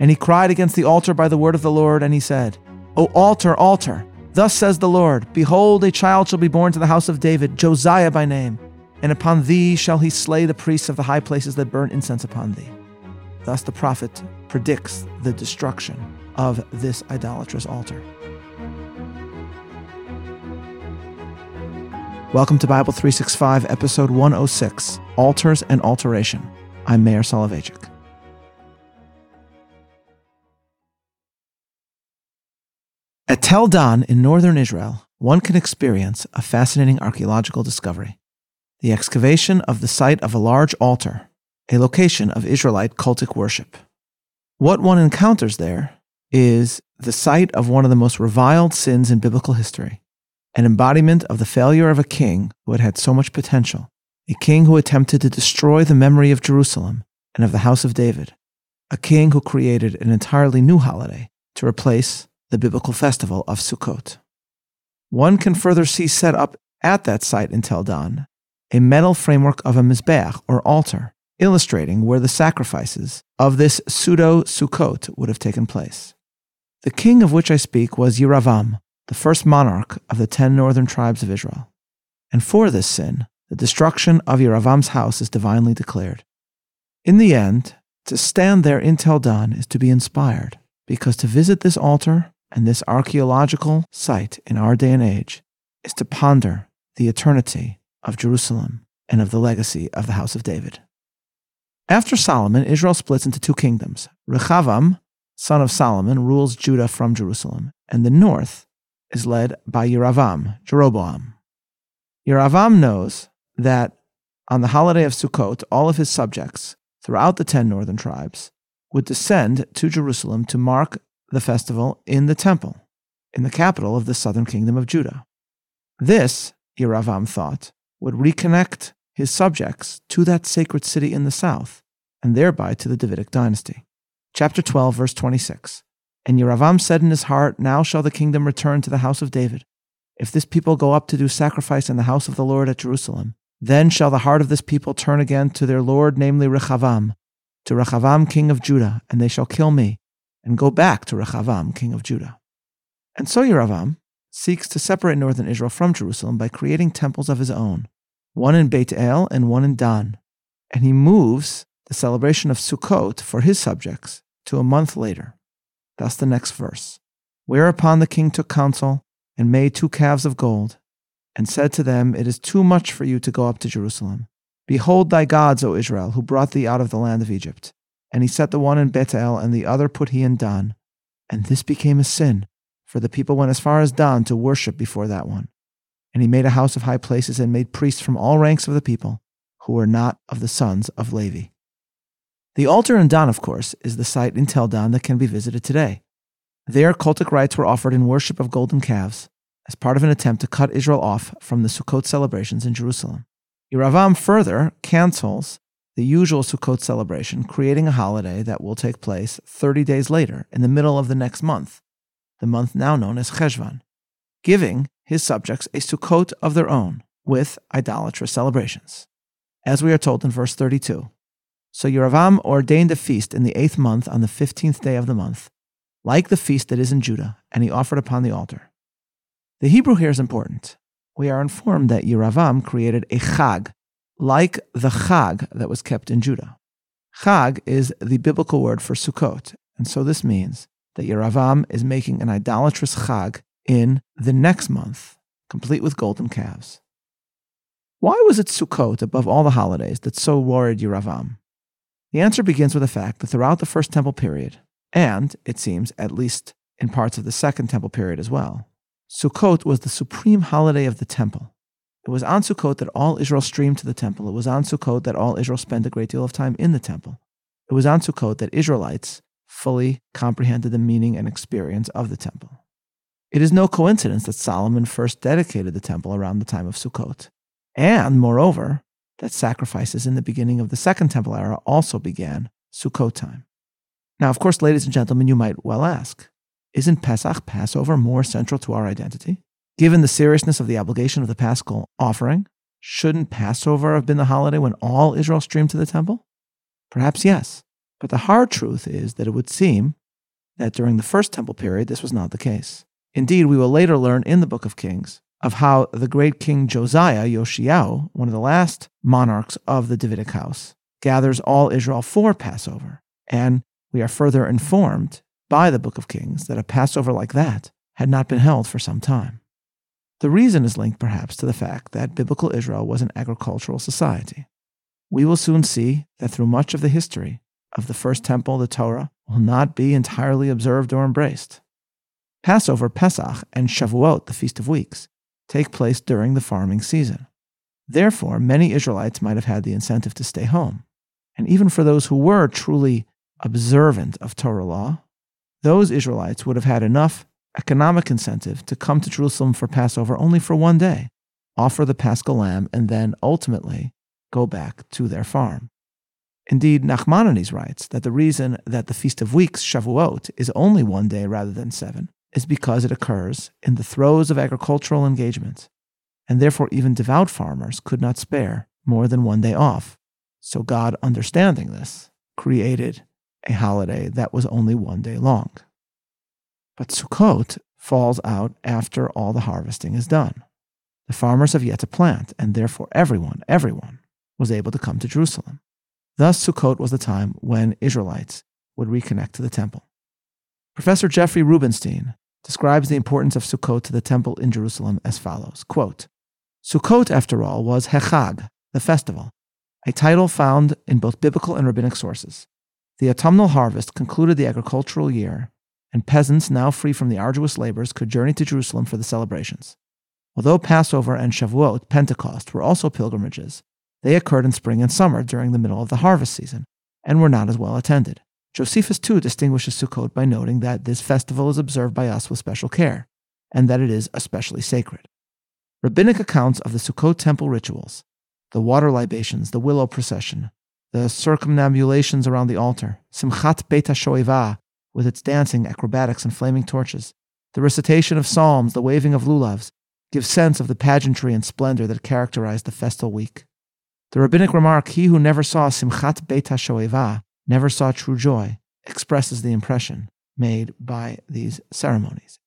And he cried against the altar by the word of the Lord, and he said, O altar, altar, thus says the Lord, Behold, a child shall be born to the house of David, Josiah by name, and upon thee shall he slay the priests of the high places that burn incense upon thee. Thus the prophet predicts the destruction of this idolatrous altar. Welcome to Bible 365, episode 106 Altars and Alteration. I'm Meir Soloveichik. Tel Dan in northern Israel, one can experience a fascinating archaeological discovery the excavation of the site of a large altar, a location of Israelite cultic worship. What one encounters there is the site of one of the most reviled sins in biblical history an embodiment of the failure of a king who had had so much potential, a king who attempted to destroy the memory of Jerusalem and of the house of David, a king who created an entirely new holiday to replace the biblical festival of Sukkot. One can further see set up at that site in Tel Dan a metal framework of a mizbeach or altar, illustrating where the sacrifices of this pseudo Sukkot would have taken place. The king of which I speak was Yeravam, the first monarch of the ten northern tribes of Israel. And for this sin, the destruction of Yeravam's house is divinely declared. In the end, to stand there in Tel Dan is to be inspired, because to visit this altar and this archaeological site in our day and age is to ponder the eternity of Jerusalem and of the legacy of the house of David. After Solomon, Israel splits into two kingdoms. Rechavam, son of Solomon, rules Judah from Jerusalem, and the north is led by Yeravam, Jeroboam. Yeravam knows that on the holiday of Sukkot, all of his subjects throughout the ten northern tribes would descend to Jerusalem to mark the festival in the temple, in the capital of the southern kingdom of Judah. This, Yeravam thought, would reconnect his subjects to that sacred city in the south, and thereby to the Davidic dynasty. Chapter 12, verse 26. And Yeravam said in his heart, Now shall the kingdom return to the house of David. If this people go up to do sacrifice in the house of the Lord at Jerusalem, then shall the heart of this people turn again to their Lord, namely Rechavam, to Rechavam king of Judah, and they shall kill me, and go back to Rechavam king of Judah. And so Yeravam seeks to separate northern Israel from Jerusalem by creating temples of his own, one in Beit El and one in Dan. And he moves the celebration of Sukkot for his subjects to a month later. That's the next verse. Whereupon the king took counsel and made two calves of gold, and said to them, It is too much for you to go up to Jerusalem. Behold thy gods, O Israel, who brought thee out of the land of Egypt. And he set the one in Bethel, and the other put he in Dan. And this became a sin, for the people went as far as Dan to worship before that one. And he made a house of high places, and made priests from all ranks of the people, who were not of the sons of Levi. The altar in Dan, of course, is the site in Tel Dan that can be visited today. There, cultic rites were offered in worship of golden calves as part of an attempt to cut Israel off from the Sukkot celebrations in Jerusalem. Yeravam further cancels the usual Sukkot celebration, creating a holiday that will take place 30 days later, in the middle of the next month, the month now known as Cheshvan, giving his subjects a Sukkot of their own with idolatrous celebrations. As we are told in verse 32, so Yeravam ordained a feast in the eighth month on the fifteenth day of the month, like the feast that is in Judah, and he offered upon the altar. The Hebrew here is important. We are informed that Yeravam created a chag, like the chag that was kept in Judah. Chag is the biblical word for Sukkot, and so this means that Yeravam is making an idolatrous chag in the next month, complete with golden calves. Why was it Sukkot above all the holidays that so worried Yeravam? The answer begins with the fact that throughout the First Temple period, and, it seems, at least in parts of the Second Temple period as well, Sukkot was the supreme holiday of the Temple. It was on Sukkot that all Israel streamed to the Temple. It was on Sukkot that all Israel spent a great deal of time in the Temple. It was on Sukkot that Israelites fully comprehended the meaning and experience of the Temple. It is no coincidence that Solomon first dedicated the Temple around the time of Sukkot. And, moreover, that sacrifices in the beginning of the Second Temple era also began Sukkot time. Now, of course, ladies and gentlemen, you might well ask Isn't Pesach, Passover, more central to our identity? Given the seriousness of the obligation of the Paschal offering, shouldn't Passover have been the holiday when all Israel streamed to the temple? Perhaps yes. But the hard truth is that it would seem that during the first temple period, this was not the case. Indeed, we will later learn in the book of Kings of how the great king Josiah, Yoshiao, one of the last monarchs of the Davidic house, gathers all Israel for Passover. And we are further informed by the book of Kings that a Passover like that had not been held for some time. The reason is linked perhaps to the fact that biblical Israel was an agricultural society. We will soon see that through much of the history of the first temple, the Torah, will not be entirely observed or embraced. Passover, Pesach, and Shavuot, the Feast of Weeks, take place during the farming season. Therefore, many Israelites might have had the incentive to stay home. And even for those who were truly observant of Torah law, those Israelites would have had enough economic incentive to come to Jerusalem for Passover only for one day, offer the paschal lamb, and then ultimately go back to their farm. Indeed, Nachmanides writes that the reason that the Feast of Weeks, Shavuot, is only one day rather than seven is because it occurs in the throes of agricultural engagement, and therefore even devout farmers could not spare more than one day off. So God, understanding this, created a holiday that was only one day long. But Sukkot falls out after all the harvesting is done. The farmers have yet to plant, and therefore everyone, everyone, was able to come to Jerusalem. Thus, Sukkot was the time when Israelites would reconnect to the temple. Professor Jeffrey Rubenstein describes the importance of Sukkot to the temple in Jerusalem as follows quote, Sukkot, after all, was Hechag, the festival, a title found in both biblical and rabbinic sources. The autumnal harvest concluded the agricultural year, and peasants, now free from the arduous labors, could journey to Jerusalem for the celebrations. Although Passover and Shavuot, Pentecost, were also pilgrimages, they occurred in spring and summer during the middle of the harvest season and were not as well attended. Josephus too distinguishes Sukkot by noting that this festival is observed by us with special care and that it is especially sacred. Rabbinic accounts of the Sukkot temple rituals, the water libations, the willow procession, the circumambulations around the altar, Simchat Beit HaShoevah, with its dancing, acrobatics, and flaming torches, the recitation of psalms, the waving of lulavs, give sense of the pageantry and splendor that characterized the festal week. The rabbinic remark, he who never saw Simchat Beit HaShoevah, never saw true joy, expresses the impression made by these ceremonies.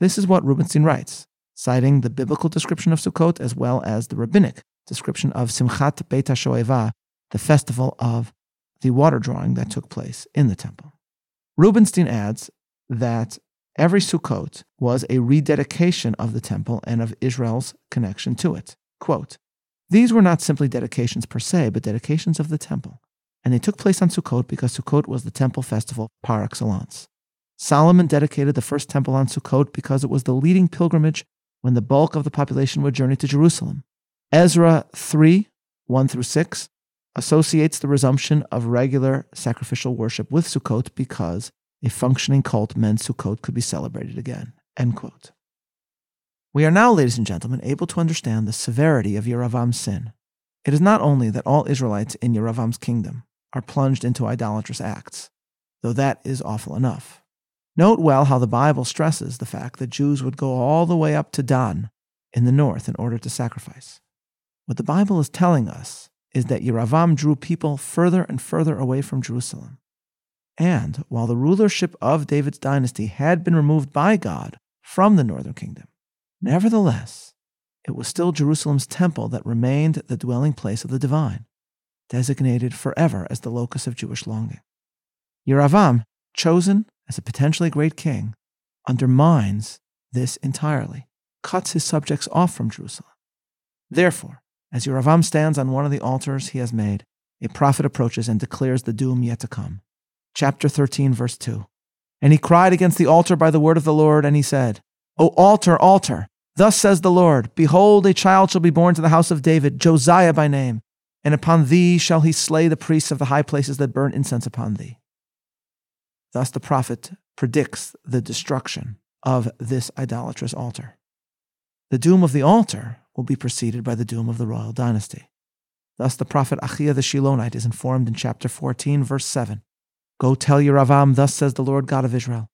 This is what Rubenstein writes, citing the biblical description of Sukkot as well as the rabbinic description of Simchat Beit HaShoevah, the festival of the water drawing that took place in the temple. Rubenstein adds that every Sukkot was a rededication of the temple and of Israel's connection to it. Quote, These were not simply dedications per se, but dedications of the temple, and they took place on Sukkot because Sukkot was the temple festival par excellence. Solomon dedicated the first temple on Sukkot because it was the leading pilgrimage when the bulk of the population would journey to Jerusalem. Ezra 3 1 through 6 associates the resumption of regular sacrificial worship with Sukkot because a functioning cult meant Sukkot could be celebrated again. End quote. We are now, ladies and gentlemen, able to understand the severity of Yeravam's sin. It is not only that all Israelites in Yeravam's kingdom are plunged into idolatrous acts, though that is awful enough. Note well how the Bible stresses the fact that Jews would go all the way up to Dan in the north in order to sacrifice. What the Bible is telling us is that Yeravam drew people further and further away from Jerusalem. And while the rulership of David's dynasty had been removed by God from the northern kingdom, Nevertheless, it was still Jerusalem's temple that remained the dwelling place of the divine, designated forever as the locus of Jewish longing. Yeravam, chosen as a potentially great king, undermines this entirely, cuts his subjects off from Jerusalem. Therefore, as Yeravam stands on one of the altars he has made, a prophet approaches and declares the doom yet to come. Chapter 13, verse 2. And he cried against the altar by the word of the Lord, and he said, O altar, altar, thus says the Lord Behold, a child shall be born to the house of David, Josiah by name, and upon thee shall he slay the priests of the high places that burn incense upon thee. Thus the prophet predicts the destruction of this idolatrous altar. The doom of the altar will be preceded by the doom of the royal dynasty. Thus the prophet Achiah the Shilonite is informed in chapter 14, verse 7. Go tell Yeravam, thus says the Lord God of Israel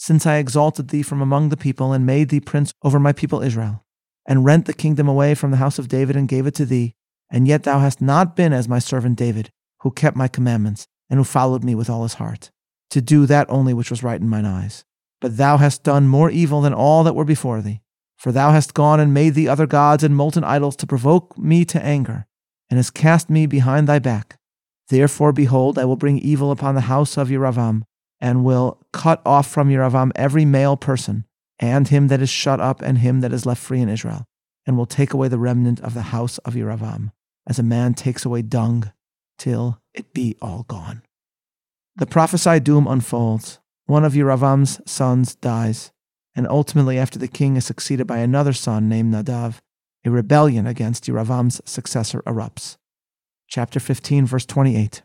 since I exalted thee from among the people and made thee prince over my people Israel, and rent the kingdom away from the house of David and gave it to thee, and yet thou hast not been as my servant David, who kept my commandments, and who followed me with all his heart, to do that only which was right in mine eyes. But thou hast done more evil than all that were before thee. For thou hast gone and made thee other gods and molten idols to provoke me to anger, and hast cast me behind thy back. Therefore, behold, I will bring evil upon the house of Yeravam, and will cut off from Yeravam every male person, and him that is shut up, and him that is left free in Israel, and will take away the remnant of the house of Yeravam, as a man takes away dung, till it be all gone. The prophesied doom unfolds. One of Yeravam's sons dies and ultimately, after the king is succeeded by another son named Nadav, a rebellion against Yeravam's successor erupts. Chapter 15, verse 28.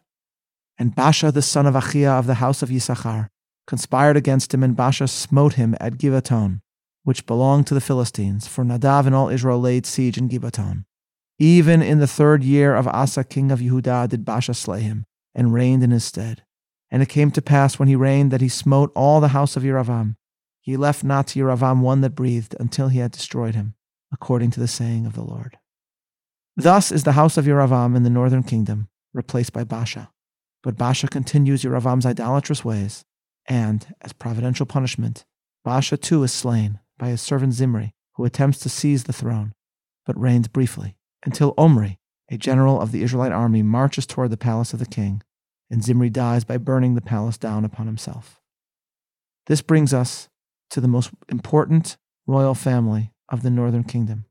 And Baasha, the son of Achiah of the house of Yisachar, conspired against him, and Baasha smote him at Givaton, which belonged to the Philistines, for Nadav and all Israel laid siege in Gibaton. Even in the third year of Asa, king of Yehudah, did Baasha slay him, and reigned in his stead. And it came to pass when he reigned that he smote all the house of Yeravam, he left not to Yeravam one that breathed until he had destroyed him, according to the saying of the Lord. Thus is the house of Yeravam in the northern kingdom replaced by Basha. But Basha continues Yeravam's idolatrous ways, and, as providential punishment, Basha too is slain by his servant Zimri, who attempts to seize the throne, but reigns briefly, until Omri, a general of the Israelite army, marches toward the palace of the king, and Zimri dies by burning the palace down upon himself. This brings us to the most important royal family of the northern kingdom,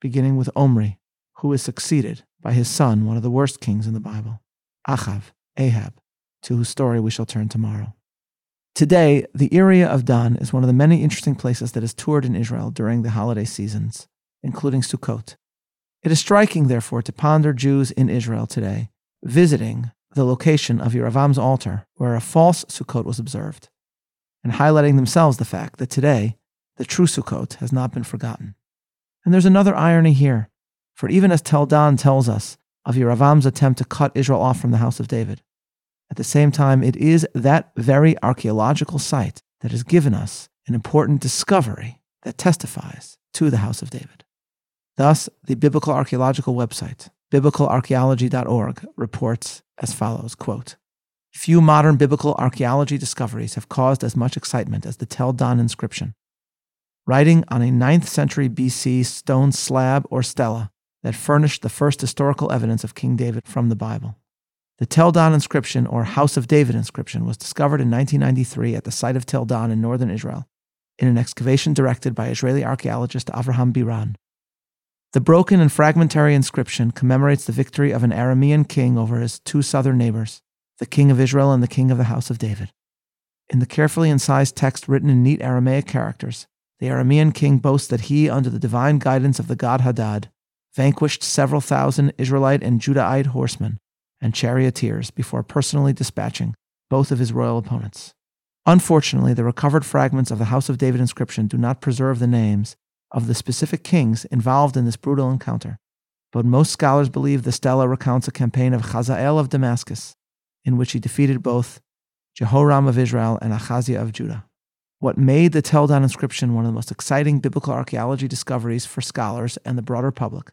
beginning with Omri, who is succeeded by his son, one of the worst kings in the Bible, Achav, Ahab, to whose story we shall turn tomorrow. Today, the area of Dan is one of the many interesting places that is toured in Israel during the holiday seasons, including Sukkot. It is striking, therefore, to ponder Jews in Israel today visiting the location of Yeravam's altar where a false Sukkot was observed and highlighting themselves the fact that today the true Sukkot has not been forgotten. And there's another irony here, for even as Tel Dan tells us of Yeravam's attempt to cut Israel off from the house of David, at the same time, it is that very archaeological site that has given us an important discovery that testifies to the house of David. Thus, the Biblical Archaeological website, biblicalarchaeology.org, reports as follows quote, Few modern biblical archaeology discoveries have caused as much excitement as the Tel Dan inscription. Writing on a 9th century BC stone slab or stela that furnished the first historical evidence of King David from the Bible. The Tel Dan inscription, or House of David inscription, was discovered in 1993 at the site of Tel Dan in northern Israel in an excavation directed by Israeli archaeologist Avraham Biran. The broken and fragmentary inscription commemorates the victory of an Aramean king over his two southern neighbors the king of Israel and the king of the house of David. In the carefully incised text written in neat Aramaic characters, the Aramean king boasts that he, under the divine guidance of the god Hadad, vanquished several thousand Israelite and Judahite horsemen and charioteers before personally dispatching both of his royal opponents. Unfortunately, the recovered fragments of the House of David inscription do not preserve the names of the specific kings involved in this brutal encounter, but most scholars believe the stela recounts a campaign of Hazael of Damascus, in which he defeated both Jehoram of Israel and Ahaziah of Judah. What made the Tel Dan inscription one of the most exciting biblical archaeology discoveries for scholars and the broader public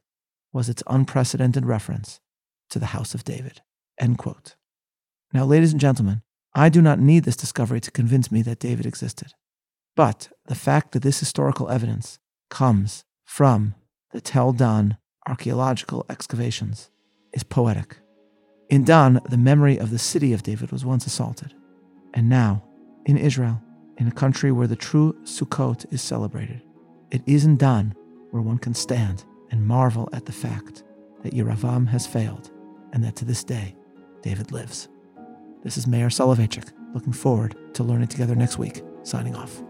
was its unprecedented reference to the house of David. End quote. Now, ladies and gentlemen, I do not need this discovery to convince me that David existed. But the fact that this historical evidence comes from the Tel Dan archaeological excavations is poetic. In Dan, the memory of the city of David was once assaulted. And now, in Israel, in a country where the true Sukkot is celebrated, it is in Dan where one can stand and marvel at the fact that Yeravam has failed and that to this day, David lives. This is Meir Soloveichik, looking forward to learning together next week, signing off.